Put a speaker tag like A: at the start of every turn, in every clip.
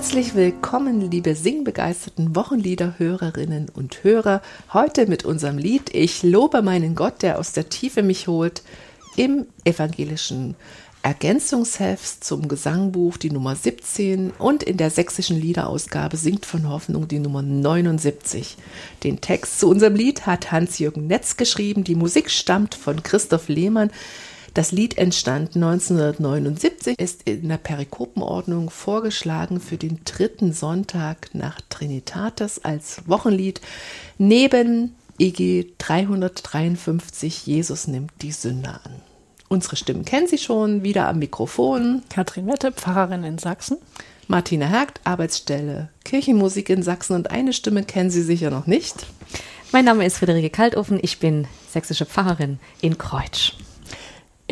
A: Herzlich willkommen, liebe singbegeisterten Wochenliederhörerinnen und Hörer. Heute mit unserem Lied Ich lobe meinen Gott, der aus der Tiefe mich holt, im evangelischen Ergänzungsheft zum Gesangbuch die Nummer 17 und in der sächsischen Liederausgabe singt von Hoffnung die Nummer 79. Den Text zu unserem Lied hat Hans-Jürgen Netz geschrieben, die Musik stammt von Christoph Lehmann. Das Lied entstand 1979, ist in der Perikopenordnung vorgeschlagen für den dritten Sonntag nach Trinitatis als Wochenlied neben EG 353 Jesus nimmt die Sünde an. Unsere Stimmen kennen Sie schon, wieder am Mikrofon.
B: Katrin Wette, Pfarrerin in Sachsen.
A: Martina Hergt, Arbeitsstelle Kirchenmusik in Sachsen und eine Stimme kennen Sie sicher noch nicht.
C: Mein Name ist Friederike Kaltofen, ich bin sächsische Pfarrerin in Kreutsch.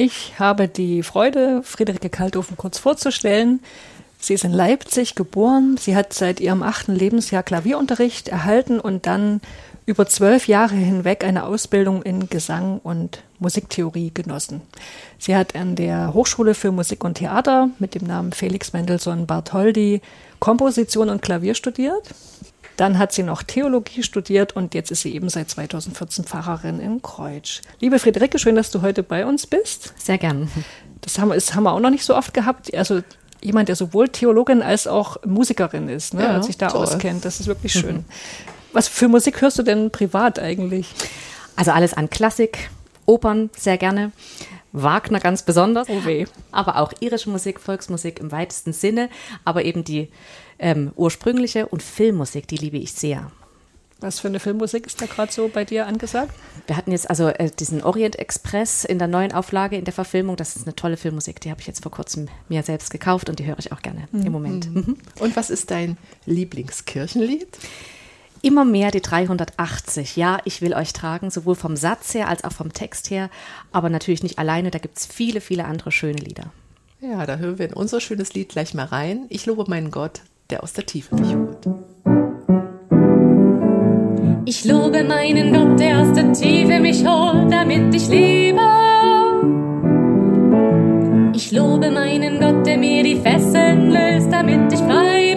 B: Ich habe die Freude, Friederike Kaltofen kurz vorzustellen. Sie ist in Leipzig geboren. Sie hat seit ihrem achten Lebensjahr Klavierunterricht erhalten und dann über zwölf Jahre hinweg eine Ausbildung in Gesang und Musiktheorie genossen. Sie hat an der Hochschule für Musik und Theater mit dem Namen Felix Mendelssohn Bartholdy Komposition und Klavier studiert. Dann hat sie noch Theologie studiert und jetzt ist sie eben seit 2014 Pfarrerin in Kreutsch. Liebe Friederike, schön, dass du heute bei uns bist.
C: Sehr gern.
B: Das haben, das haben wir auch noch nicht so oft gehabt. Also jemand, der sowohl Theologin als auch Musikerin ist, ne, ja, sich da toll. auskennt. Das ist wirklich schön. Was für Musik hörst du denn privat eigentlich?
C: Also alles an Klassik, Opern sehr gerne. Wagner ganz besonders.
B: Oh weh.
C: Aber auch irische Musik, Volksmusik im weitesten Sinne. Aber eben die ähm, ursprüngliche und Filmmusik, die liebe ich sehr.
B: Was für eine Filmmusik ist da gerade so bei dir angesagt?
C: Wir hatten jetzt also äh, diesen Orient Express in der neuen Auflage in der Verfilmung. Das ist eine tolle Filmmusik. Die habe ich jetzt vor kurzem mir selbst gekauft und die höre ich auch gerne mhm. im Moment.
A: Mhm. Und was ist dein Lieblingskirchenlied?
C: Immer mehr die 380. Ja, ich will euch tragen, sowohl vom Satz her als auch vom Text her. Aber natürlich nicht alleine. Da gibt es viele, viele andere schöne Lieder.
A: Ja, da hören wir in unser schönes Lied gleich mal rein. Ich lobe meinen Gott, der aus der Tiefe mich holt.
D: Ich lobe meinen Gott, der aus der Tiefe mich holt, damit ich lebe. Ich lobe meinen Gott, der mir die Fesseln löst, damit ich frei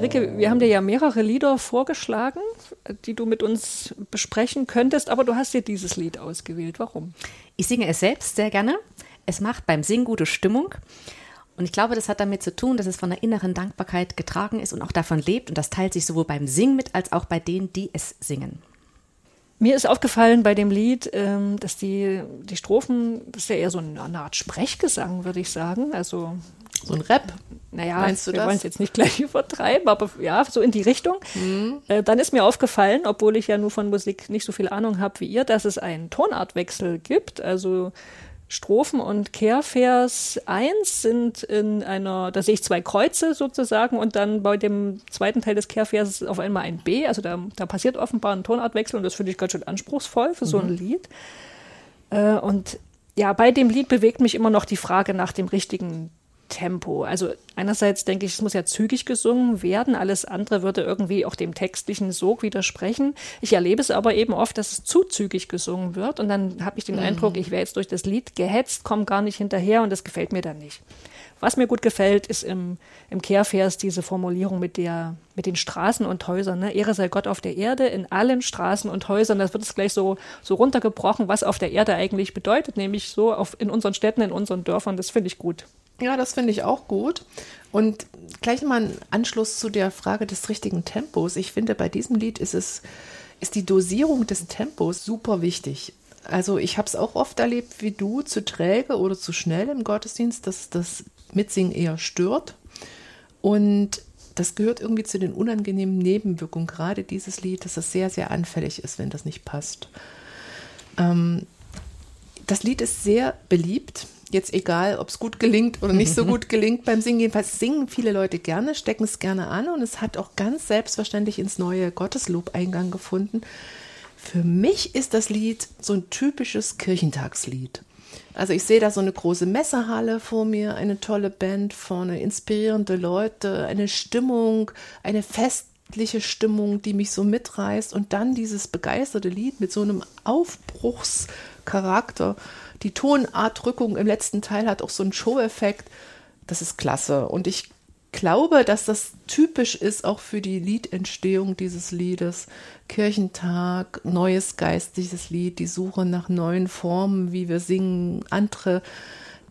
B: Friederike, wir haben dir ja mehrere Lieder vorgeschlagen, die du mit uns besprechen könntest, aber du hast dir dieses Lied ausgewählt. Warum?
C: Ich singe es selbst sehr gerne. Es macht beim Singen gute Stimmung. Und ich glaube, das hat damit zu tun, dass es von der inneren Dankbarkeit getragen ist und auch davon lebt. Und das teilt sich sowohl beim Singen mit, als auch bei denen, die es singen.
B: Mir ist aufgefallen bei dem Lied, ähm, dass die, die Strophen, das ist ja eher so eine, eine Art Sprechgesang, würde ich sagen. Also,
A: So ein Rap.
B: naja,
A: Meinst du
B: wir wollen es jetzt nicht gleich übertreiben, aber ja, so in die Richtung.
A: Mhm.
B: Äh, dann ist mir aufgefallen, obwohl ich ja nur von Musik nicht so viel Ahnung habe wie ihr, dass es einen Tonartwechsel gibt. Also Strophen und Kehrvers 1 sind in einer, da sehe ich zwei Kreuze sozusagen und dann bei dem zweiten Teil des Kehrverses auf einmal ein B. Also da, da passiert offenbar ein Tonartwechsel und das finde ich ganz schön anspruchsvoll für so ein Lied. Äh, und ja, bei dem Lied bewegt mich immer noch die Frage nach dem richtigen Tempo. Also einerseits denke ich, es muss ja zügig gesungen werden, alles andere würde irgendwie auch dem textlichen Sog widersprechen. Ich erlebe es aber eben oft, dass es zu zügig gesungen wird und dann habe ich den Eindruck, ich wäre jetzt durch das Lied gehetzt, komme gar nicht hinterher und das gefällt mir dann nicht. Was mir gut gefällt, ist im, im Kehrvers diese Formulierung mit, der, mit den Straßen und Häusern. Ne? Ehre sei Gott auf der Erde, in allen Straßen und Häusern. Das wird es gleich so, so runtergebrochen, was auf der Erde eigentlich bedeutet, nämlich so auf, in unseren Städten, in unseren Dörfern. Das finde ich gut.
A: Ja, das finde ich auch gut. Und gleich mal ein Anschluss zu der Frage des richtigen Tempos. Ich finde, bei diesem Lied ist es, ist die Dosierung des Tempos super wichtig. Also ich habe es auch oft erlebt wie du, zu träge oder zu schnell im Gottesdienst, dass das Mitsingen eher stört. Und das gehört irgendwie zu den unangenehmen Nebenwirkungen, gerade dieses Lied, dass es sehr, sehr anfällig ist, wenn das nicht passt. Ähm, das Lied ist sehr beliebt. Jetzt egal, ob es gut gelingt oder nicht so gut gelingt beim Singen. Jedenfalls singen viele Leute gerne, stecken es gerne an und es hat auch ganz selbstverständlich ins neue Gotteslob Eingang gefunden. Für mich ist das Lied so ein typisches Kirchentagslied. Also ich sehe da so eine große Messerhalle vor mir, eine tolle Band vorne, inspirierende Leute, eine Stimmung, eine festliche Stimmung, die mich so mitreißt und dann dieses begeisterte Lied mit so einem Aufbruchscharakter. Die Tonartrückung im letzten Teil hat auch so einen Show-Effekt. Das ist klasse. Und ich glaube, dass das typisch ist auch für die Liedentstehung dieses Liedes. Kirchentag, neues geistliches Lied, die Suche nach neuen Formen, wie wir singen, andere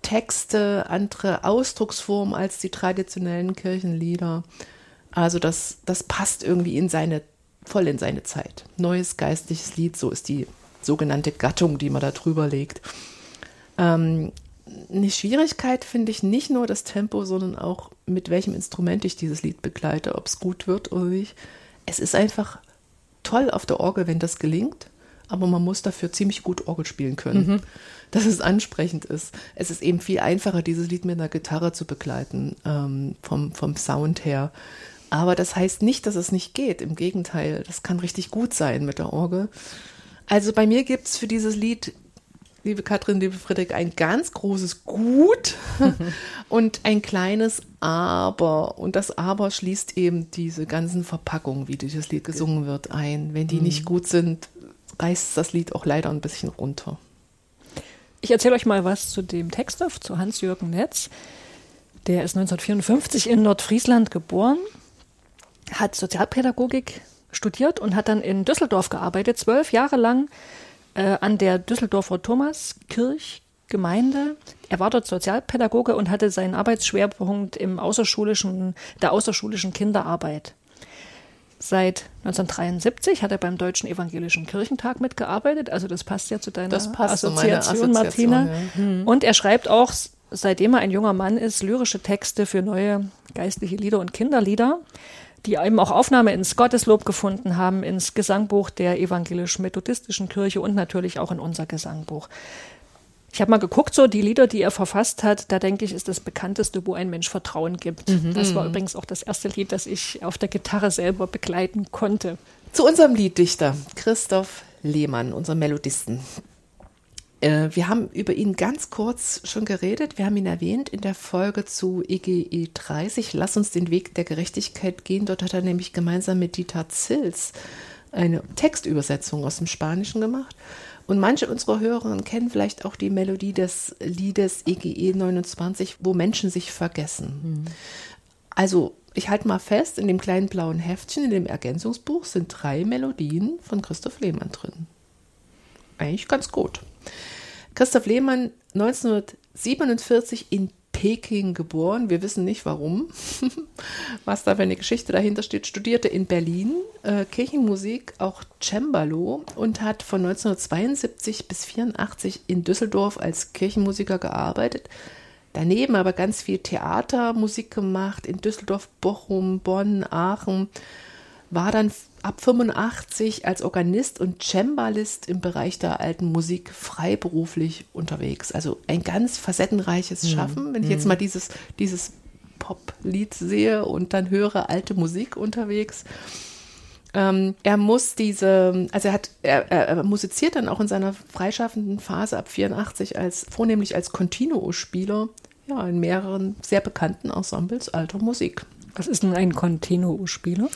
A: Texte, andere Ausdrucksformen als die traditionellen Kirchenlieder. Also das, das passt irgendwie in seine, voll in seine Zeit. Neues geistliches Lied, so ist die sogenannte Gattung, die man da drüber legt. Ähm, eine Schwierigkeit finde ich nicht nur das Tempo, sondern auch mit welchem Instrument ich dieses Lied begleite, ob es gut wird oder nicht. Es ist einfach toll auf der Orgel, wenn das gelingt, aber man muss dafür ziemlich gut Orgel spielen können, dass es ansprechend ist. Es ist eben viel einfacher, dieses Lied mit einer Gitarre zu begleiten, ähm, vom, vom Sound her. Aber das heißt nicht, dass es nicht geht. Im Gegenteil, das kann richtig gut sein mit der Orgel. Also bei mir gibt es für dieses Lied liebe Katrin, liebe Friedrich, ein ganz großes Gut und ein kleines Aber. Und das Aber schließt eben diese ganzen Verpackungen, wie dieses Lied gesungen wird, ein. Wenn die nicht gut sind, reißt das Lied auch leider ein bisschen runter.
B: Ich erzähle euch mal was zu dem Texter, zu Hans-Jürgen Netz. Der ist 1954 in Nordfriesland geboren, hat Sozialpädagogik studiert und hat dann in Düsseldorf gearbeitet, zwölf Jahre lang äh, an der Düsseldorfer Thomaskirchgemeinde. Er war dort Sozialpädagoge und hatte seinen Arbeitsschwerpunkt im außerschulischen, der außerschulischen Kinderarbeit. Seit 1973 hat er beim Deutschen Evangelischen Kirchentag mitgearbeitet, also das passt ja zu deiner
A: Das passt zu
B: Assoziation,
A: Assoziation,
B: Martina. Und er schreibt auch, seitdem er ein junger Mann ist, lyrische Texte für neue geistliche Lieder und Kinderlieder, die eben auch Aufnahme ins Gotteslob gefunden haben, ins Gesangbuch der evangelisch-methodistischen Kirche und natürlich auch in unser Gesangbuch. Ich habe mal geguckt, so die Lieder, die er verfasst hat, da denke ich, ist das bekannteste, wo ein Mensch Vertrauen gibt. Das war übrigens auch das erste Lied, das ich auf der Gitarre selber begleiten konnte.
A: Zu unserem Lieddichter Christoph Lehmann, unserem Melodisten. Äh, wir haben über ihn ganz kurz schon geredet. Wir haben ihn erwähnt in der Folge zu E EGE 30. Lass uns den Weg der Gerechtigkeit gehen. Dort hat er nämlich gemeinsam mit Dieter Zils eine Textübersetzung aus dem Spanischen gemacht. Und manche unserer Hörerinnen kennen vielleicht auch die Melodie des Liedes E EGE 29, wo Menschen sich vergessen. Also, ich halte mal fest, in dem kleinen blauen Heftchen, in dem Ergänzungsbuch, sind drei Melodien von Christoph Lehmann drin. Eigentlich ganz gut. Christoph Lehmann 1947 in Peking geboren. Wir wissen nicht warum, was da für eine Geschichte dahinter steht. Studierte in Berlin äh, Kirchenmusik, auch Cembalo und hat von 1972 bis 1984 in Düsseldorf als Kirchenmusiker gearbeitet. Daneben aber ganz viel Theatermusik gemacht in Düsseldorf, Bochum, Bonn, Aachen. War dann ab 85 als Organist und Cembalist im Bereich der alten Musik freiberuflich unterwegs. Also ein ganz facettenreiches Schaffen. Wenn ich jetzt mal dieses, dieses Pop-Lied sehe und dann höre alte Musik unterwegs. Ähm, er muss diese, also er hat, er, er, er musiziert dann auch in seiner freischaffenden Phase ab 84 als vornehmlich als Continuo-Spieler, ja, in mehreren sehr bekannten Ensembles alter Musik.
B: Was ist denn ein Continuo-Spieler?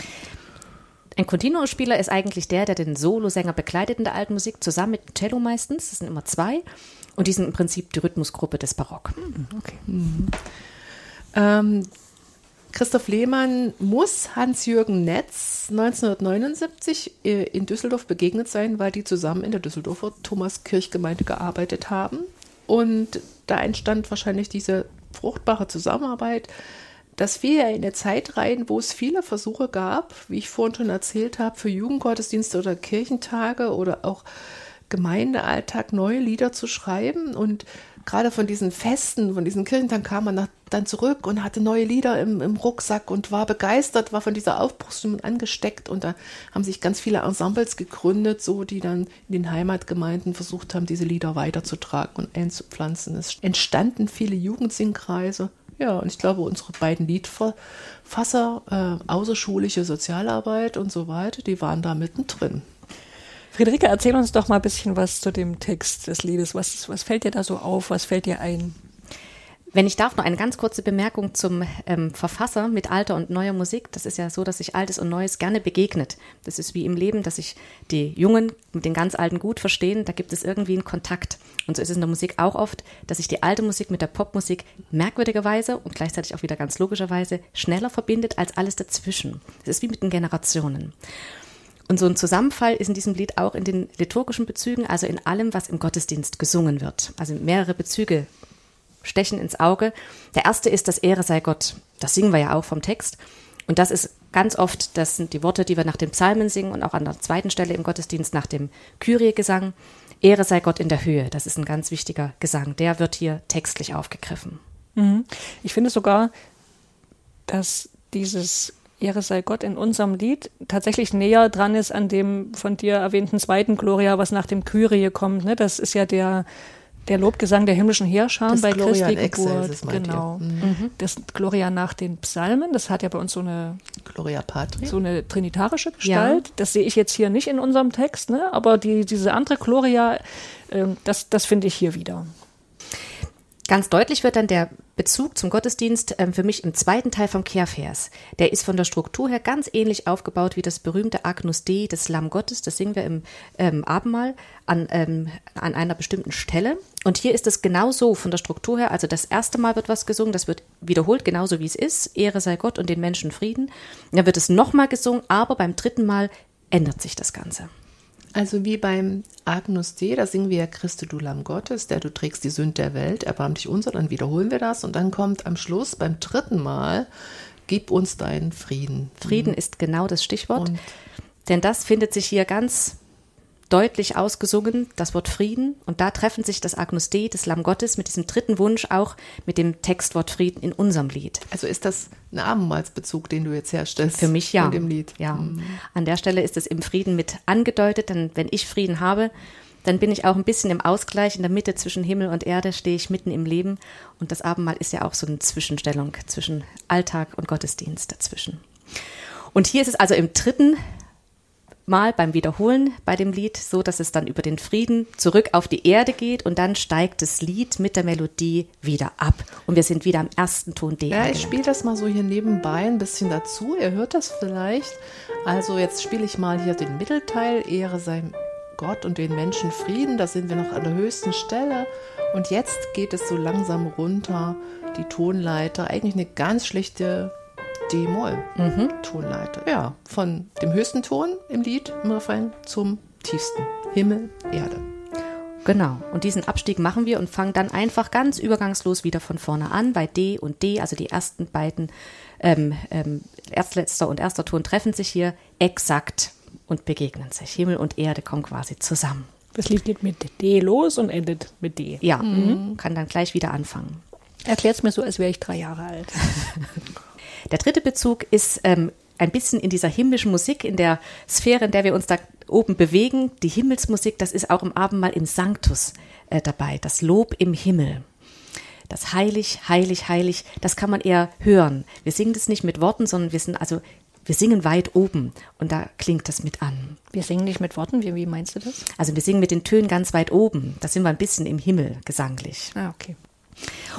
C: Ein Continuo-Spieler ist eigentlich der, der den Solosänger begleitet in der alten Musik, zusammen mit dem Cello meistens. Das sind immer zwei. Und die sind im Prinzip die Rhythmusgruppe des Barock.
B: Okay.
A: Ähm, Christoph Lehmann muss Hans-Jürgen Netz 1979 äh, in Düsseldorf begegnet sein, weil die zusammen in der Düsseldorfer Thomaskirchgemeinde gearbeitet haben. Und da entstand wahrscheinlich diese fruchtbare Zusammenarbeit. Das fiel ja in eine Zeit rein, wo es viele Versuche gab, wie ich vorhin schon erzählt habe, für Jugendgottesdienste oder Kirchentage oder auch Gemeindealltag neue Lieder zu schreiben. Und gerade von diesen Festen, von diesen Kirchentagen kam man nach, dann zurück und hatte neue Lieder im, im Rucksack und war begeistert, war von dieser Aufbruchsstimmung angesteckt. Und da haben sich ganz viele Ensembles gegründet, so die dann in den Heimatgemeinden versucht haben, diese Lieder weiterzutragen und einzupflanzen. Es entstanden viele Jugendsingkreise. Ja, und ich glaube, unsere beiden Liedverfasser, äh, außerschulische Sozialarbeit und so weiter, die waren da mittendrin.
B: Friederike, erzähl uns doch mal ein bisschen was zu dem Text des Liedes. Was, was fällt dir da so auf? Was fällt dir ein?
C: Wenn ich darf, noch eine ganz kurze Bemerkung zum ähm, Verfasser mit alter und neuer Musik. Das ist ja so, dass sich Altes und Neues gerne begegnet. Das ist wie im Leben, dass sich die Jungen mit den ganz Alten gut verstehen. Da gibt es irgendwie einen Kontakt. Und so ist es in der Musik auch oft, dass sich die alte Musik mit der Popmusik merkwürdigerweise und gleichzeitig auch wieder ganz logischerweise schneller verbindet als alles dazwischen. Das ist wie mit den Generationen. Und so ein Zusammenfall ist in diesem Lied auch in den liturgischen Bezügen, also in allem, was im Gottesdienst gesungen wird. Also mehrere Bezüge stechen ins Auge. Der erste ist das Ehre sei Gott. Das singen wir ja auch vom Text. Und das ist ganz oft, das sind die Worte, die wir nach dem Psalmen singen und auch an der zweiten Stelle im Gottesdienst nach dem Kyrie-Gesang. Ehre sei Gott in der Höhe. Das ist ein ganz wichtiger Gesang. Der wird hier textlich aufgegriffen.
B: Mhm. Ich finde sogar, dass dieses Ehre sei Gott in unserem Lied tatsächlich näher dran ist an dem von dir erwähnten zweiten Gloria, was nach dem Kyrie kommt. Ne? Das ist ja der, der Lobgesang der himmlischen Heerscharen
A: Das
B: bei
A: Gloria
B: Christi
A: Excelsis,
B: Geburt.
A: ihr?
B: Genau.
A: Mhm.
B: Das Gloria nach den Psalmen, das hat ja bei uns so eine,
A: Gloria Patri.
B: so eine trinitarische Gestalt. Das sehe ich jetzt hier nicht in unserem Text, ne? aber die, diese andere Gloria, ähm, das, das finde ich hier wieder.
C: Ganz deutlich wird dann der Bezug zum Gottesdienst ähm, für mich im zweiten Teil vom Kehrvers. Der ist von der Struktur her ganz ähnlich aufgebaut wie das berühmte Agnus Dei des Lamm Gottes. Das singen wir im ähm, Abendmahl an, ähm, an einer bestimmten Stelle. Und hier ist es genauso von der Struktur her. Also das erste Mal wird was gesungen, das wird wiederholt, genauso wie es ist. Ehre sei Gott und den Menschen Frieden. Dann wird es nochmal gesungen, aber beim dritten Mal ändert sich das Ganze.
A: Also wie beim Agnus Dei, da singen wir ja Christe du Lamm Gottes, der du trägst die Sünde der Welt, erbarm dich unser, dann wiederholen wir das und dann kommt am Schluss beim dritten Mal, gib uns deinen Frieden.
C: Frieden ist genau das Stichwort.
A: Und-
C: denn das findet sich hier ganz deutlich ausgesungen, das Wort Frieden. Und da treffen sich das Agnus Dei, das Lamm Gottes, mit diesem dritten Wunsch auch mit dem Textwort Frieden in unserem Lied.
A: Also ist das ein Abendmahlsbezug, den du jetzt herstellst?
C: Für mich ja.
A: In dem Lied.
C: Ja.
A: Mhm.
C: An der Stelle ist es im Frieden mit angedeutet, denn wenn ich Frieden habe, dann bin ich auch ein bisschen im Ausgleich, in der Mitte zwischen Himmel und Erde stehe ich mitten im Leben. Und das Abendmahl ist ja auch so eine Zwischenstellung zwischen Alltag und Gottesdienst dazwischen. Und hier ist es also im dritten Mal beim Wiederholen bei dem Lied so, dass es dann über den Frieden zurück auf die Erde geht und dann steigt das Lied mit der Melodie wieder ab. Und wir sind wieder am ersten Ton D.
A: Ja, ich spiele das mal so hier nebenbei ein bisschen dazu. Ihr hört das vielleicht. Also jetzt spiele ich mal hier den Mittelteil. Ehre sei Gott und den Menschen Frieden. Da sind wir noch an der höchsten Stelle. Und jetzt geht es so langsam runter, die Tonleiter. Eigentlich eine ganz schlichte D-Moll-Tonleiter. Ja, von dem höchsten Ton im Lied, im Refrain, zum tiefsten. Himmel, Erde.
C: Genau. Und diesen Abstieg machen wir und fangen dann einfach ganz übergangslos wieder von vorne an. Bei D und D, also die ersten beiden, ähm, ähm, erstletzter und erster Ton treffen sich hier exakt und begegnen sich. Himmel und Erde kommen quasi zusammen.
B: Das Lied geht mit D los und endet mit D.
C: Ja, mhm. kann dann gleich wieder anfangen.
B: Erklärt es mir so, als wäre ich drei Jahre alt.
C: Der dritte Bezug ist ähm, ein bisschen in dieser himmlischen Musik, in der Sphäre, in der wir uns da oben bewegen. Die Himmelsmusik, das ist auch im Abendmahl im Sanctus äh, dabei, das Lob im Himmel. Das heilig, heilig, heilig, das kann man eher hören. Wir singen das nicht mit Worten, sondern wir sind also wir singen weit oben und da klingt das mit an.
B: Wir singen nicht mit Worten, wie, wie meinst du das?
C: Also wir singen mit den Tönen ganz weit oben. Da sind wir ein bisschen im Himmel gesanglich.
B: Ah, okay.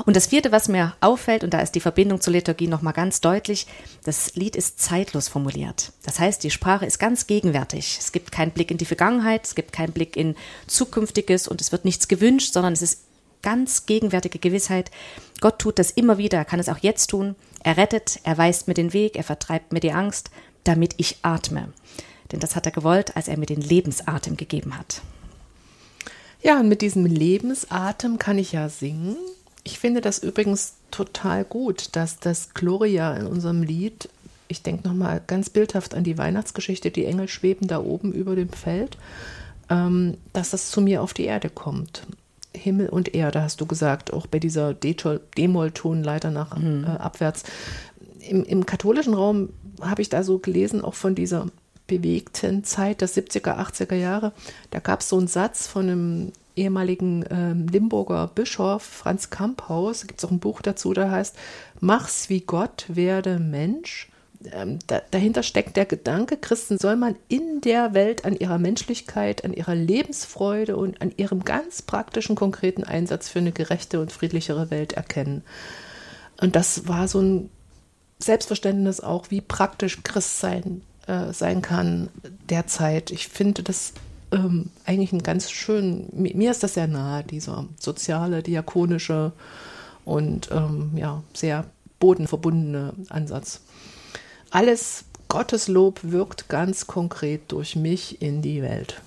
C: Und das vierte, was mir auffällt, und da ist die Verbindung zur Liturgie nochmal ganz deutlich, das Lied ist zeitlos formuliert. Das heißt, die Sprache ist ganz gegenwärtig. Es gibt keinen Blick in die Vergangenheit, es gibt keinen Blick in Zukünftiges und es wird nichts gewünscht, sondern es ist ganz gegenwärtige Gewissheit. Gott tut das immer wieder, er kann es auch jetzt tun. Er rettet, er weist mir den Weg, er vertreibt mir die Angst, damit ich atme. Denn das hat er gewollt, als er mir den Lebensatem gegeben hat.
A: Ja, und mit diesem Lebensatem kann ich ja singen. Ich finde das übrigens total gut, dass das Gloria in unserem Lied, ich denke nochmal ganz bildhaft an die Weihnachtsgeschichte, die Engel schweben da oben über dem Feld, ähm, dass das zu mir auf die Erde kommt. Himmel und Erde, hast du gesagt, auch bei dieser D-Moll-Tonleiter nach mhm. äh, abwärts. Im, Im katholischen Raum habe ich da so gelesen, auch von dieser bewegten Zeit der 70er, 80er Jahre. Da gab es so einen Satz von einem ehemaligen ähm, Limburger Bischof Franz Kamphaus, da gibt es auch ein Buch dazu, da heißt, mach's wie Gott, werde Mensch. Ähm, da, dahinter steckt der Gedanke, Christen soll man in der Welt an ihrer Menschlichkeit, an ihrer Lebensfreude und an ihrem ganz praktischen, konkreten Einsatz für eine gerechte und friedlichere Welt erkennen. Und das war so ein Selbstverständnis auch, wie praktisch Christ sein, äh, sein kann derzeit. Ich finde das ähm, eigentlich ein ganz schön, mir ist das sehr nahe, dieser soziale, diakonische und ähm, ja, sehr bodenverbundene Ansatz. Alles Gotteslob wirkt ganz konkret durch mich in die Welt.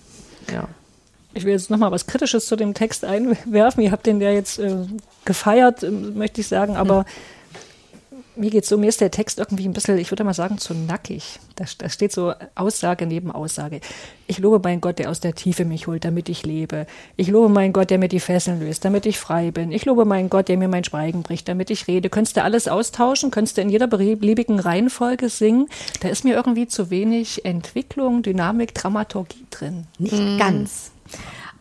A: Ja.
B: Ich will jetzt nochmal was Kritisches zu dem Text einwerfen. Ihr habt den ja jetzt äh, gefeiert, äh, möchte ich sagen, aber hm mir geht so, mir ist der Text irgendwie ein bisschen, ich würde mal sagen, zu nackig. Da, da, steht so Aussage neben Aussage. Ich lobe meinen Gott, der aus der Tiefe mich holt, damit ich lebe. Ich lobe meinen Gott, der mir die Fesseln löst, damit ich frei bin. Ich lobe meinen Gott, der mir mein Schweigen bricht, damit ich rede. Könntest du alles austauschen? Könntest du in jeder beliebigen Reihenfolge singen? Da ist mir irgendwie zu wenig Entwicklung, Dynamik, Dramaturgie drin.
C: Nicht mhm. ganz.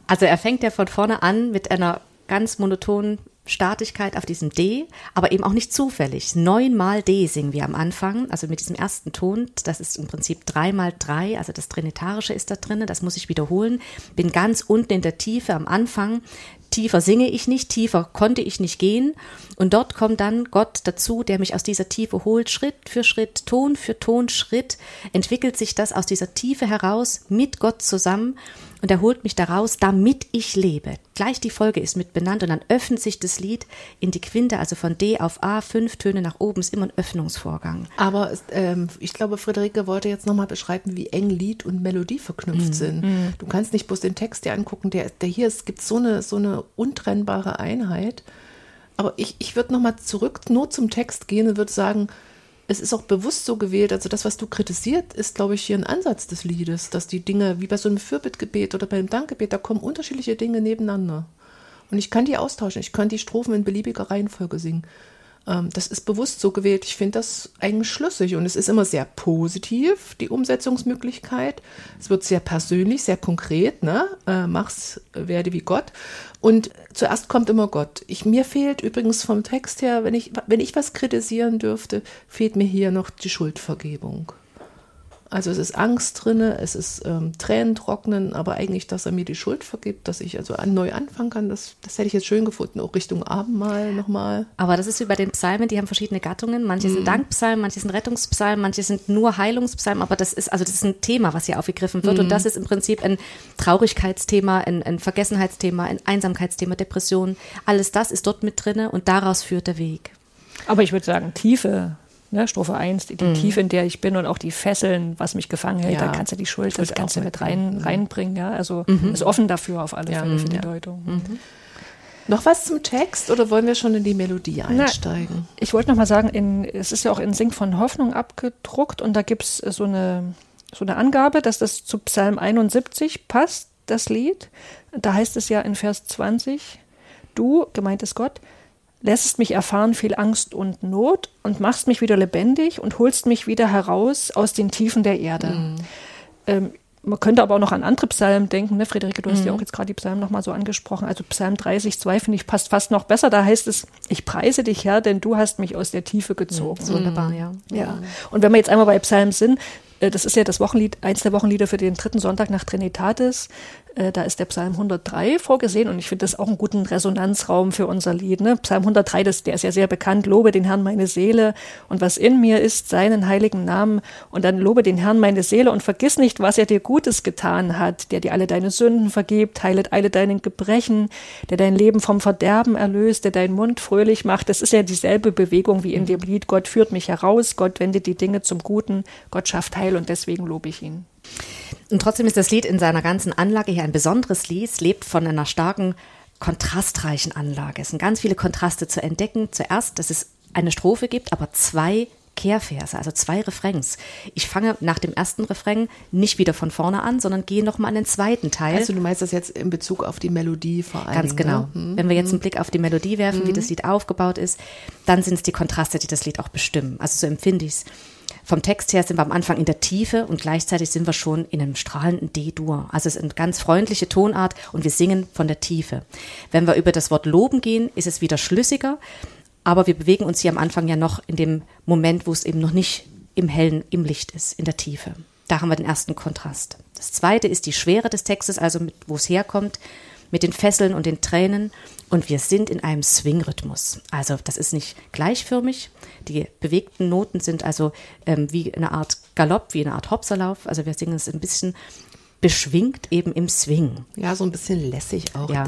C: Also er fängt ja von vorne an mit einer ganz monotonen Statigkeit auf diesem D, aber eben auch nicht zufällig. Neunmal D singen wir am Anfang, also mit diesem ersten Ton. Das ist im Prinzip dreimal drei, also das Trinitarische ist da drin, das muss ich wiederholen. Bin ganz unten in der Tiefe am Anfang. Tiefer singe ich nicht, tiefer konnte ich nicht gehen. Und dort kommt dann Gott dazu, der mich aus dieser Tiefe holt. Schritt für Schritt, Ton für Ton, Schritt entwickelt sich das aus dieser Tiefe heraus mit Gott zusammen und er holt mich daraus, damit ich lebe. Gleich die Folge ist mit benannt und dann öffnet sich das Lied in die Quinte, also von D auf A, fünf Töne nach oben, ist immer ein Öffnungsvorgang.
A: Aber ähm, ich glaube, Friederike wollte jetzt nochmal beschreiben, wie eng Lied und Melodie verknüpft mm, sind. Mm. Du kannst nicht bloß den Text dir angucken, der, der hier ist, gibt so eine, so eine untrennbare Einheit. Aber ich, ich würde nochmal zurück nur zum Text gehen und würde sagen, es ist auch bewusst so gewählt, also das, was du kritisiert, ist, glaube ich, hier ein Ansatz des Liedes, dass die Dinge, wie bei so einem Fürbittgebet oder beim Dankgebet, da kommen unterschiedliche Dinge nebeneinander. Und ich kann die austauschen, ich kann die Strophen in beliebiger Reihenfolge singen. Ähm, das ist bewusst so gewählt. Ich finde das eigentlich schlüssig und es ist immer sehr positiv, die Umsetzungsmöglichkeit. Es wird sehr persönlich, sehr konkret, ne? Äh, mach's, werde wie Gott. Und zuerst kommt immer Gott. Ich, mir fehlt übrigens vom Text her, wenn ich, wenn ich was kritisieren dürfte, fehlt mir hier noch die Schuldvergebung. Also es ist Angst drin, es ist ähm, Tränen trocknen, aber eigentlich, dass er mir die Schuld vergibt, dass ich also an, neu anfangen kann, das, das hätte ich jetzt schön gefunden, auch Richtung Abendmahl nochmal.
C: Aber das ist wie bei den Psalmen, die haben verschiedene Gattungen. Manche sind mhm. Dankpsalmen, manche sind Rettungspsalmen, manche sind nur Heilungspsalmen, aber das ist, also das ist ein Thema, was hier aufgegriffen wird. Mhm. Und das ist im Prinzip ein Traurigkeitsthema, ein, ein Vergessenheitsthema, ein Einsamkeitsthema, Depression. Alles das ist dort mit drin und daraus führt der Weg.
B: Aber ich würde sagen, Tiefe ne, Strophe 1, die, die Tiefe, in der ich bin und auch die Fesseln, was mich gefangen hält,
A: Ja.
B: da kannst du die Schuld, das kannst du
A: auch
B: mit rein, reinbringen, ja. Also ist offen dafür auf alle
A: Ja,
B: Fälle für die. Deutung.
A: Noch was zum Text oder wollen wir schon in die Melodie einsteigen?
B: Ich wollte noch mal sagen, in, es ist ja auch in Sing von Hoffnung abgedruckt und da gibt es so eine, so eine Angabe, dass das zu Psalm 71 passt, das Lied. Da heißt es ja in Vers 20, du, gemeint ist Gott, lässest mich erfahren viel Angst und Not und machst mich wieder lebendig und holst mich wieder heraus aus den Tiefen der Erde. Ähm, man könnte aber auch noch an andere Psalmen denken. Ne? Friederike, du hast ja auch jetzt gerade die Psalmen nochmal so angesprochen. Also Psalm 30, 2 finde ich passt fast noch besser. Da heißt es, ich preise dich, Herr, denn du hast mich aus der Tiefe gezogen.
C: Das ist wunderbar, ja.
B: Ja. Und wenn wir jetzt einmal bei Psalm sind, äh, das ist ja das Wochenlied, eins der Wochenlieder für den dritten Sonntag nach Trinitatis. Äh, Da ist der Psalm 103 vorgesehen und ich finde das auch einen guten Resonanzraum für unser Lied. Ne? Psalm 103, das, der ist ja sehr bekannt. Lobe den Herrn meine Seele und was in mir ist, seinen heiligen Namen. Und dann lobe den Herrn meine Seele und vergiss nicht, was er dir Gutes getan hat, der dir alle deine Sünden vergibt, heilet alle deinen Gebrechen, der dein Leben vom Verderben erlöst, der deinen Mund fröhlich macht. Das ist ja dieselbe Bewegung wie in dem Lied. Gott führt mich heraus, Gott wendet die Dinge zum Guten, Gott schafft Heil und deswegen lobe ich ihn.
C: Und trotzdem ist das Lied in seiner ganzen Anlage hier ein besonderes Lied. Es lebt von einer starken, kontrastreichen Anlage. Es sind ganz viele Kontraste zu entdecken. Zuerst, dass es eine Strophe gibt, aber zwei Kehrverse, also zwei Refrains. Ich fange nach dem ersten Refrain nicht wieder von vorne an, sondern gehe nochmal an den zweiten Teil.
A: Also du meinst das jetzt in Bezug auf die Melodie vor allem.
C: Ganz genau.
A: Ne? Hm.
C: Wenn wir jetzt einen Blick auf die Melodie werfen, wie das Lied aufgebaut ist, dann sind es die Kontraste, die das Lied auch bestimmen. Also so empfinde ich es. Vom Text her sind wir am Anfang in der Tiefe und gleichzeitig sind wir schon in einem strahlenden D-Dur. Also es ist eine ganz freundliche Tonart und wir singen von der Tiefe. Wenn wir über das Wort loben gehen, ist es wieder schlüssiger, aber wir bewegen uns hier am Anfang ja noch in dem Moment, wo es eben noch nicht im Hellen, im Licht ist, in der Tiefe. Da haben wir den ersten Kontrast. Das zweite ist die Schwere des Textes, also mit, wo es herkommt, mit den Fesseln und den Tränen. Und wir sind in einem Swing-Rhythmus. Also das ist nicht gleichförmig. Die bewegten Noten sind also ähm, wie eine Art Galopp, wie eine Art Hopserlauf. Also wir singen es ein bisschen beschwingt eben im Swing.
A: Ja, so ein bisschen lässig auch.
C: Ja.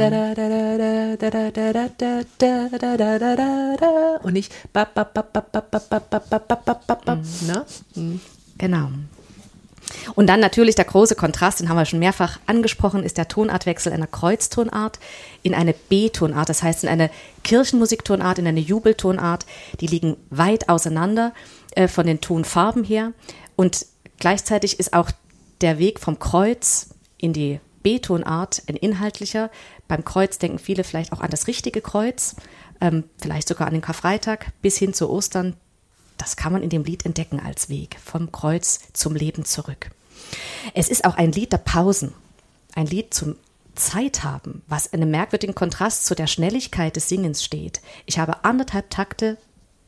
A: Und nicht. Mhm. Ne? Mhm.
C: Genau. Und dann natürlich der große Kontrast, den haben wir schon mehrfach angesprochen, ist der Tonartwechsel einer Kreuztonart in eine B-Tonart, das heißt in eine Kirchenmusiktonart, in eine Jubeltonart. Die liegen weit auseinander äh, von den Tonfarben her. Und gleichzeitig ist auch der Weg vom Kreuz in die B-Tonart ein inhaltlicher. Beim Kreuz denken viele vielleicht auch an das richtige Kreuz, ähm, vielleicht sogar an den Karfreitag bis hin zu Ostern. Das kann man in dem Lied entdecken als Weg vom Kreuz zum Leben zurück. Es ist auch ein Lied der Pausen, ein Lied zum Zeit haben, was in einem merkwürdigen Kontrast zu der Schnelligkeit des Singens steht. Ich habe anderthalb Takte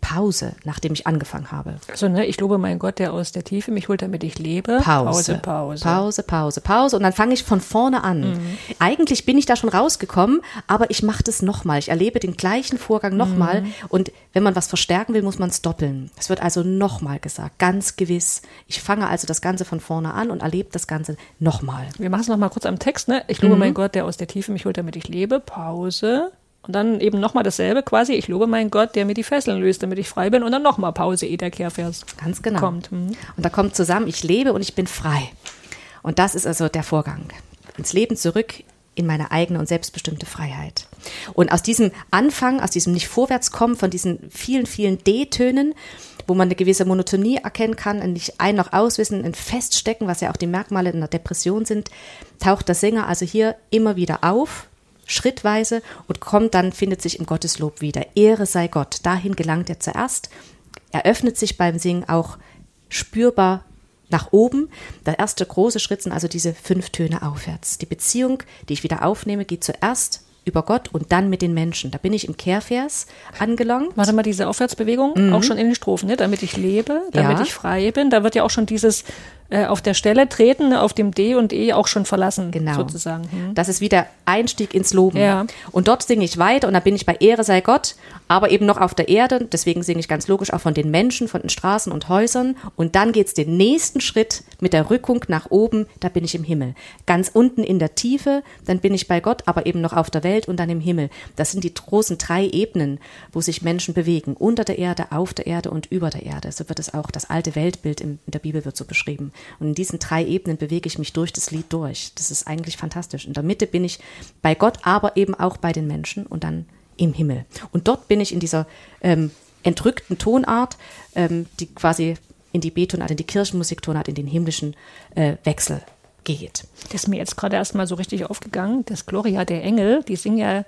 C: Pause, nachdem ich angefangen habe.
B: Also, ne, ich lobe meinen Gott, der aus der Tiefe mich holt, damit ich lebe.
C: Pause,
B: Pause.
C: Pause, Pause, Pause. Und dann fange ich von vorne an. Eigentlich bin ich da schon rausgekommen, aber ich mache das nochmal. Ich erlebe den gleichen Vorgang nochmal. Und wenn man was verstärken will, muss man es doppeln. Es wird also nochmal gesagt, ganz gewiss. Ich fange also das Ganze von vorne an und erlebe das Ganze nochmal.
B: Wir machen es nochmal kurz am Text, ne? Ich lobe meinen Gott, der aus der Tiefe mich holt, damit ich lebe. Pause. Und dann eben nochmal dasselbe quasi. Ich lobe meinen Gott, der mir die Fesseln löst, damit ich frei bin. Und dann nochmal Pause, ehe der Kehrvers
C: Ganz genau.
B: kommt. Mhm.
C: Und da kommt zusammen, ich lebe und ich bin frei. Und das ist also der Vorgang. Ins Leben zurück in meine eigene und selbstbestimmte Freiheit. Und aus diesem Anfang, aus diesem nicht vorwärtskommen, von diesen vielen, vielen D-Tönen, wo man eine gewisse Monotonie erkennen kann, ein nicht ein- noch auswissen, ein Feststecken, was ja auch die Merkmale einer Depression sind, taucht der Sänger also hier immer wieder auf, schrittweise und kommt dann, findet sich im Gotteslob wieder. Ehre sei Gott. Dahin gelangt er zuerst. Er öffnet sich beim Singen auch spürbar nach oben. Der erste große Schritt sind also diese fünf Töne aufwärts. Die Beziehung, die ich wieder aufnehme, geht zuerst über Gott und dann mit den Menschen. Da bin ich im Kehrvers angelangt.
B: Warte mal, diese Aufwärtsbewegung, auch schon in den Strophen, ne? damit ich lebe, damit
C: Ja.
B: ich frei bin. Da wird ja auch schon dieses äh, auf der Stelle treten, auf dem D und E auch schon verlassen,
C: Genau.
B: sozusagen. Hm.
C: Das ist wieder Einstieg ins Loben.
B: Ja.
C: Und dort singe ich weiter und da bin ich bei Ehre sei Gott, aber eben noch auf der Erde. Deswegen singe ich ganz logisch auch von den Menschen, von den Straßen und Häusern. Und dann geht's den nächsten Schritt mit der Rückung nach oben, da bin ich im Himmel. Ganz unten in der Tiefe, dann bin ich bei Gott, aber eben noch auf der Welt und dann im Himmel. Das sind die großen drei Ebenen, wo sich Menschen bewegen. Unter der Erde, auf der Erde und über der Erde. So wird es auch, das alte Weltbild in der Bibel wird so beschrieben. Und in diesen drei Ebenen bewege ich mich durch das Lied durch. Das ist eigentlich fantastisch. In der Mitte bin ich bei Gott, aber eben auch bei den Menschen und dann im Himmel. Und dort bin ich in dieser ähm, entrückten Tonart, ähm, die quasi in die B-Tonart, in die Kirchenmusiktonart, in den himmlischen äh, Wechsel geht.
B: Das ist mir jetzt gerade erst mal so richtig aufgegangen. Das Gloria der Engel, die singen ja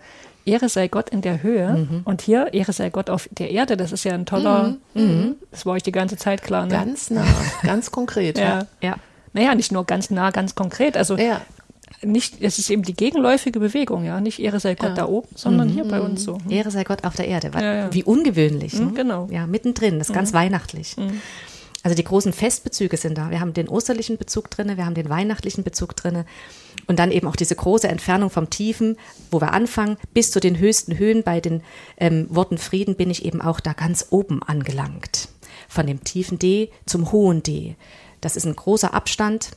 B: Ehre sei Gott in der Höhe.
A: Mhm.
B: Und hier Ehre sei Gott auf der Erde. Das ist ja ein toller, das war euch die ganze Zeit klar. Ne?
A: Ganz nah, ganz konkret.
B: ja.
C: Ja.
B: Naja, nicht nur ganz nah, ganz konkret. Also
A: Ja.
B: Nicht, es ist eben die gegenläufige Bewegung, ja. Nicht Ehre sei Gott
A: Ja.
B: da oben, sondern hier bei uns so.
C: Ehre sei Gott auf der Erde.
B: Ja, ja.
C: Wie ungewöhnlich.
B: Mhm,
C: ne?
B: genau.
C: Ja, mittendrin. Das ist ganz weihnachtlich. Also die großen Festbezüge sind da. Wir haben den osterlichen Bezug drinne, wir haben den weihnachtlichen Bezug drinne und dann eben auch diese große Entfernung vom Tiefen, wo wir anfangen, bis zu den höchsten Höhen. Bei den ähm, Worten Frieden bin ich eben auch da ganz oben angelangt. Von dem tiefen D zum hohen D. Das ist ein großer Abstand,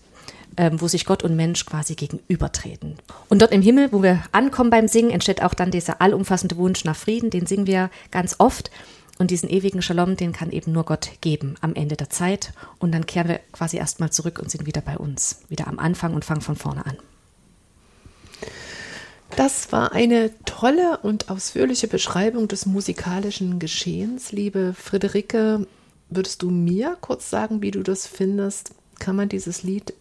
C: ähm, wo sich Gott und Mensch quasi gegenübertreten. Und dort im Himmel, wo wir ankommen beim Singen, entsteht auch dann dieser allumfassende Wunsch nach Frieden, den singen wir ganz oft. Und diesen ewigen Shalom, den kann eben nur Gott geben am Ende der Zeit. Und dann kehren wir quasi erstmal zurück und sind wieder bei uns, wieder am Anfang und fangen von vorne an.
A: Das war eine tolle und ausführliche Beschreibung des musikalischen Geschehens. Liebe Friederike, würdest du mir kurz sagen, wie du das findest? Kann man dieses Lied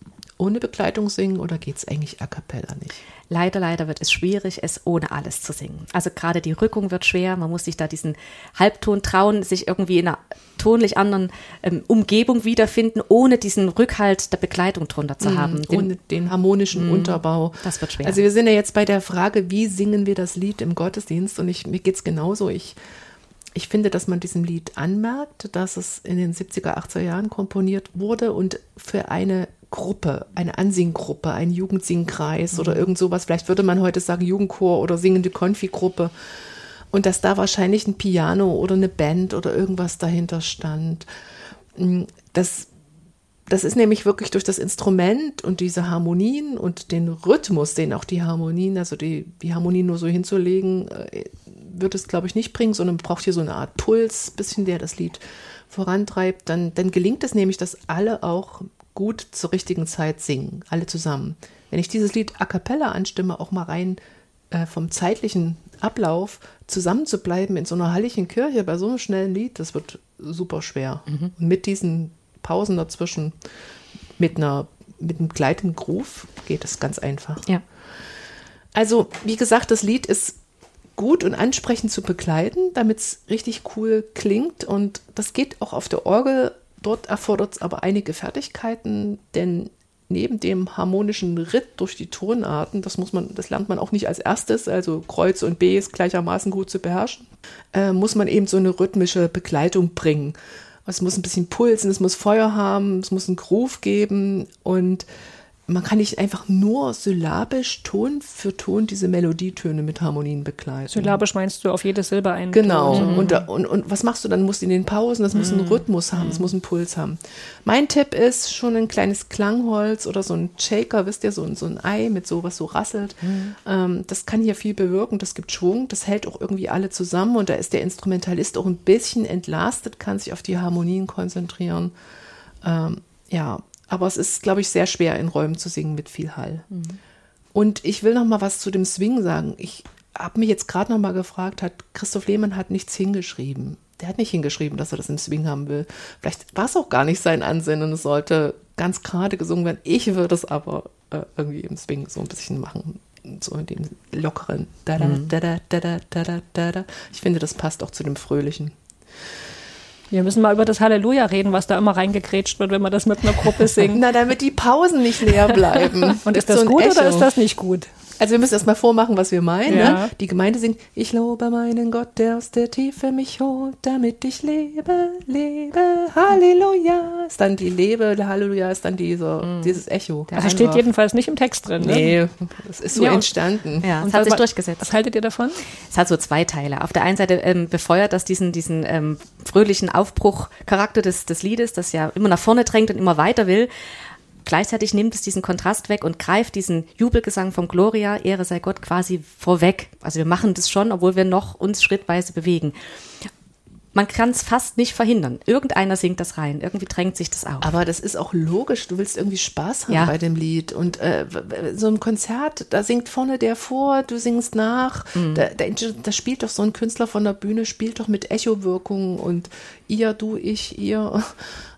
A: ohne Begleitung singen oder geht es eigentlich a cappella nicht?
C: Leider, leider wird es schwierig, es ohne alles zu singen. Also gerade die Rückung wird schwer. Man muss sich da diesen Halbton trauen, sich irgendwie in einer tonlich anderen ähm, Umgebung wiederfinden, ohne diesen Rückhalt der Begleitung drunter zu haben. Den-
A: ohne den harmonischen Unterbau.
C: das wird schwer.
A: Also wir sind ja jetzt bei der Frage, wie singen wir das Lied im Gottesdienst? Und ich, mir geht es genauso. Ich, ich finde, dass man diesem Lied anmerkt, dass es in den 70er, 80er Jahren komponiert wurde und für eine Gruppe, eine Ansinggruppe, ein Jugendsingkreis oder irgend sowas. Vielleicht würde man heute sagen Jugendchor oder singende Konfigruppe. Und dass da wahrscheinlich ein Piano oder eine Band oder irgendwas dahinter stand. Mm, Das das ist nämlich wirklich durch das Instrument und diese Harmonien und den Rhythmus, den auch die Harmonien, also die, die Harmonien nur so hinzulegen, äh, wird es, glaube ich, nicht bringen, sondern braucht hier so eine Art Puls, bisschen der das Lied vorantreibt. Dann, dann gelingt es nämlich, dass alle auch gut zur richtigen Zeit singen, alle zusammen. Wenn ich dieses Lied a cappella anstimme, auch mal rein äh, vom zeitlichen Ablauf zusammen zu bleiben in so einer halligen Kirche bei so einem schnellen Lied, das wird super schwer. Und mit diesen Pausen dazwischen, mit einer mit einem gleitenden Groove geht es ganz einfach.
C: ja.
A: Also, wie gesagt, das Lied ist gut und ansprechend zu begleiten, damit es richtig cool klingt. Und das geht auch auf der Orgel. Dort erfordert es aber einige Fertigkeiten, denn neben dem harmonischen Ritt durch die Tonarten, das muss man, das lernt man auch nicht als erstes, also Kreuz und B ist gleichermaßen gut zu beherrschen, äh, muss man eben so eine rhythmische Begleitung bringen. Es muss ein bisschen pulsen, es muss Feuer haben, es muss einen Groove geben und man kann nicht einfach nur syllabisch Ton für Ton diese Melodietöne mit Harmonien begleiten.
B: Syllabisch meinst du auf jede Silbe einen
A: Genau.
B: Ton.
A: Und, und, und was machst du dann? Musst du in den Pausen, das muss einen Rhythmus haben, das muss einen Puls haben. Mein Tipp ist schon ein kleines Klangholz oder so ein Shaker, wisst ihr, so, ein- so ein Ei mit so was so rasselt. Ähm, das kann hier viel bewirken, das gibt Schwung, das hält auch irgendwie alle zusammen und da ist der Instrumentalist auch ein bisschen entlastet, kann sich auf die Harmonien konzentrieren. Ähm, ja, aber es ist, glaube ich, sehr schwer, in Räumen zu singen mit viel Hall. Mhm. Und ich will noch mal was zu dem Swing sagen. Ich habe mich jetzt gerade noch mal gefragt, hat Christoph Lehmann hat nichts hingeschrieben. Der hat nicht hingeschrieben, dass er das im Swing haben will. Vielleicht war es auch gar nicht sein Ansinnen, es sollte ganz gerade gesungen werden. Ich würde es aber äh, irgendwie im Swing so ein bisschen machen. So in dem lockeren. Mhm. Da -da, da -da, da -da, da -da. Ich finde, das passt auch zu dem Fröhlichen.
B: Wir müssen mal über das Halleluja reden, was da immer reingekrätscht wird, wenn man das mit einer Gruppe singt.
A: Na, damit die Pausen nicht leer bleiben.
B: Und ist
A: so
B: das
A: ein
B: gut oder
A: Echo.
B: ist das nicht gut?
A: Also wir müssen erst mal vormachen, was wir meinen.
B: Ja.
A: Ne? Die Gemeinde singt, ich lobe meinen Gott, der aus der Tiefe mich holt, damit ich lebe, lebe, Halleluja. Ist dann die Lebe, der Halleluja ist dann diese, dieses Echo.
B: Also steht jedenfalls nicht im Text drin. Ne?
A: Nee, das ist so
B: Ja.
A: entstanden.
C: Ja, es
B: Und
C: hat
B: was-
C: sich durchgesetzt.
B: Was haltet ihr davon?
C: Es hat so zwei Teile. Auf der einen Seite ähm, befeuert das diesen, diesen ähm, fröhlichen Aufbruchcharakter des, des Liedes, das ja immer nach vorne drängt und immer weiter will. Gleichzeitig nimmt es diesen Kontrast weg und greift diesen Jubelgesang vom Gloria, Ehre sei Gott, quasi vorweg. Also wir machen das schon, obwohl wir noch uns schrittweise bewegen. Man kann es fast nicht verhindern. Irgendeiner singt das rein. Irgendwie drängt sich das auf.
A: Aber das ist auch logisch. Du willst irgendwie Spaß haben
C: Ja.
A: bei dem Lied. Und äh, so ein Konzert, da singt vorne der vor, du singst nach. Da, da, da spielt doch so ein Künstler von der Bühne, spielt doch mit Echowirkungen und ihr, du, ich, ihr.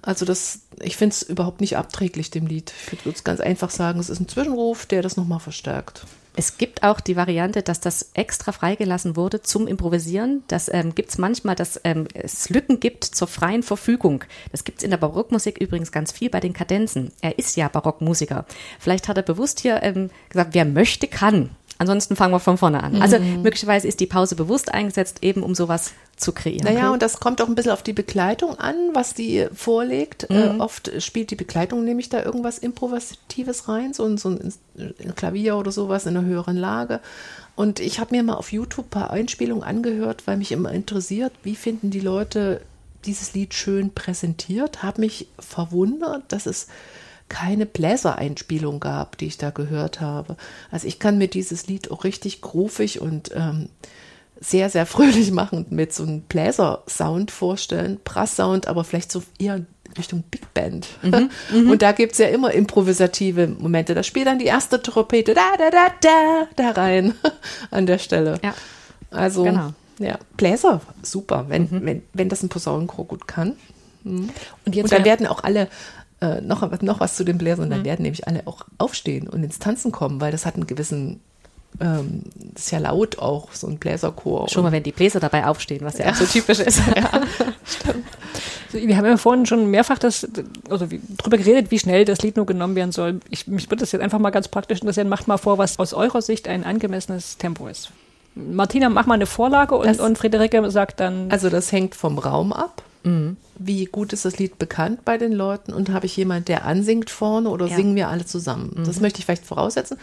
A: Also das, ich finde es überhaupt nicht abträglich, dem Lied. Ich würde es ganz einfach sagen, es ist ein Zwischenruf, der das nochmal verstärkt.
C: Es gibt auch die Variante, dass das extra freigelassen wurde zum Improvisieren. Das ähm, gibt es manchmal, dass ähm, es Lücken gibt zur freien Verfügung. Das gibt es in der Barockmusik übrigens ganz viel bei den Kadenzen. Er ist ja Barockmusiker. Vielleicht hat er bewusst hier ähm, gesagt, wer möchte, kann. Ansonsten fangen wir von vorne an. Also möglicherweise ist die Pause bewusst eingesetzt, eben um sowas zu kreieren.
A: Naja, und das kommt auch ein bisschen auf die Begleitung an, was die vorlegt. Äh, oft spielt die Begleitung nämlich da irgendwas Improvisatives rein, so ein, so ein, ein Klavier oder sowas in einer höheren Lage. Und ich habe mir mal auf YouTube ein paar Einspielungen angehört, weil mich immer interessiert, wie finden die Leute dieses Lied schön präsentiert. Habe mich verwundert, dass es keine Bläsereinspielung gab, die ich da gehört habe. Also ich kann mir dieses Lied auch richtig groovig und ähm, sehr, sehr fröhlich machend mit so einem Bläser-Sound vorstellen. Brass-Sound, aber vielleicht so eher Richtung Big Band. Und da gibt's ja immer improvisative Momente. Da spielt dann die erste Trompete da, da, da, da, da rein an der Stelle.
C: Ja.
A: Also,
C: Genau.
A: ja, Bläser, super, wenn, wenn, wenn das ein Posaunenchor gut kann.
B: Und
A: Und
B: jetzt
A: dann
B: wär-
A: werden auch alle, äh, noch, noch was zu den Bläsern, dann werden nämlich alle auch aufstehen und ins Tanzen kommen, weil das hat einen gewissen, ähm, ist ja laut auch, so ein Bläserchor.
C: Schon mal, wenn die Bläser dabei aufstehen, was ja, auch so typisch ist.
B: Wir haben ja vorhin schon mehrfach das, also wie- drüber geredet, wie schnell das Lied nur genommen werden soll. Ich, mich würde das jetzt einfach mal ganz praktisch interessieren. Macht mal vor, was aus eurer Sicht ein angemessenes Tempo ist. Martina, mach mal eine Vorlage und,
A: Das-
B: und Friederike sagt dann,
A: Also das hängt vom Raum ab. Wie gut ist das Lied bekannt bei den Leuten und habe ich jemand, der ansingt vorne oder
C: Ja.
A: singen wir alle zusammen? Das möchte ich vielleicht voraussetzen.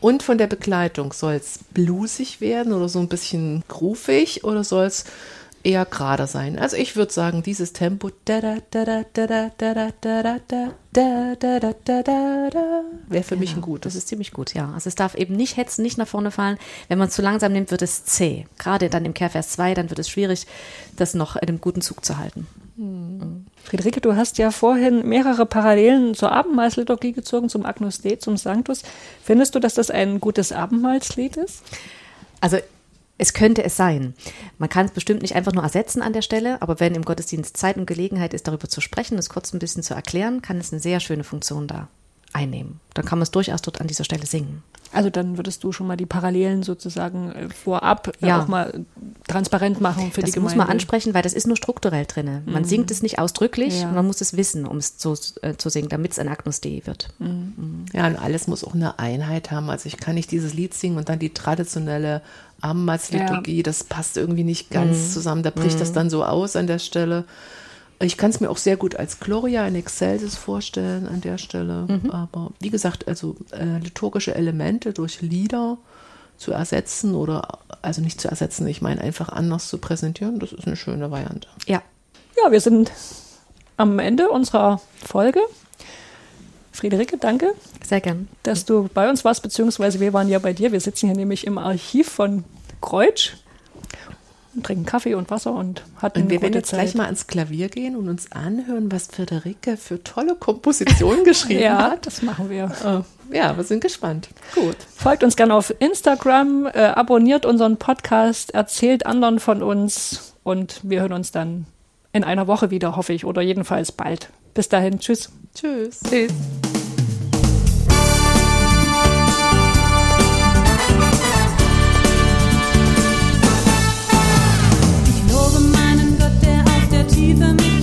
A: Und von der Begleitung, soll es bluesig werden oder so ein bisschen groovig oder soll es eher gerader sein. Also ich würde sagen, dieses Tempo wäre für mich ein
C: gut.
A: Das
C: ist ziemlich gut, ja. Also es darf eben nicht hetzen, nicht nach vorne fallen. Wenn man es zu langsam nimmt, wird es zäh. Gerade dann im Kehrvers 2, dann wird es schwierig, das noch in einem guten Zug zu halten.
B: Friederike, du hast ja vorhin mehrere Parallelen zur Abendmahlsliturgie gezogen, zum Agnus Dei, zum Sanctus. Findest du, dass das ein gutes Abendmahlslied ist?
C: Also es könnte es sein. Man kann es bestimmt nicht einfach nur ersetzen an der Stelle, aber wenn im Gottesdienst Zeit und Gelegenheit ist, darüber zu sprechen, es kurz ein bisschen zu erklären, kann es eine sehr schöne Funktion da einnehmen. Dann kann man es durchaus dort an dieser Stelle singen.
B: Also dann würdest du schon mal die Parallelen sozusagen äh, vorab äh,
C: Ja.
B: auch mal transparent machen für
C: Das
B: die
C: muss
B: Gemeinde.
C: man ansprechen, weil das ist nur strukturell drin. Man singt es nicht ausdrücklich,
B: Ja.
C: man muss es wissen, um es zu, äh, zu singen, damit es ein Agnus Dei wird.
A: Ja, und alles muss auch eine Einheit haben. Also ich kann nicht dieses Lied singen und dann die traditionelle Abendmahlsliturgie, das passt irgendwie nicht ganz zusammen. Da bricht das dann so aus an der Stelle. Ich kann es mir auch sehr gut als Gloria in Excelsis vorstellen an der Stelle. Aber wie gesagt, also äh, liturgische Elemente durch Lieder zu ersetzen oder also nicht zu ersetzen, ich meine einfach anders zu präsentieren, das ist eine schöne Variante.
C: Ja,
B: Ja, wir sind am Ende unserer Folge. Friederike, danke,
C: sehr gern.
B: dass du bei uns warst, beziehungsweise wir waren ja bei dir. Wir sitzen hier nämlich im Archiv von Kreutsch und trinken Kaffee und Wasser und hatten
A: Und wir
B: eine
A: werden jetzt
B: Zeit.
A: gleich mal ans Klavier gehen und uns anhören, was Friederike für tolle Kompositionen geschrieben
B: ja,
A: hat.
B: das machen wir.
A: Äh, Ja, wir sind gespannt. Gut.
B: Folgt uns gerne auf Instagram, äh, abonniert unseren Podcast, erzählt anderen von uns und wir hören uns dann in einer Woche wieder, hoffe ich, oder jedenfalls bald. Bis dahin, tschüss.
A: Tschüss. Tschüss. Ich lobe meinen Gott, der aus der Tiefe mich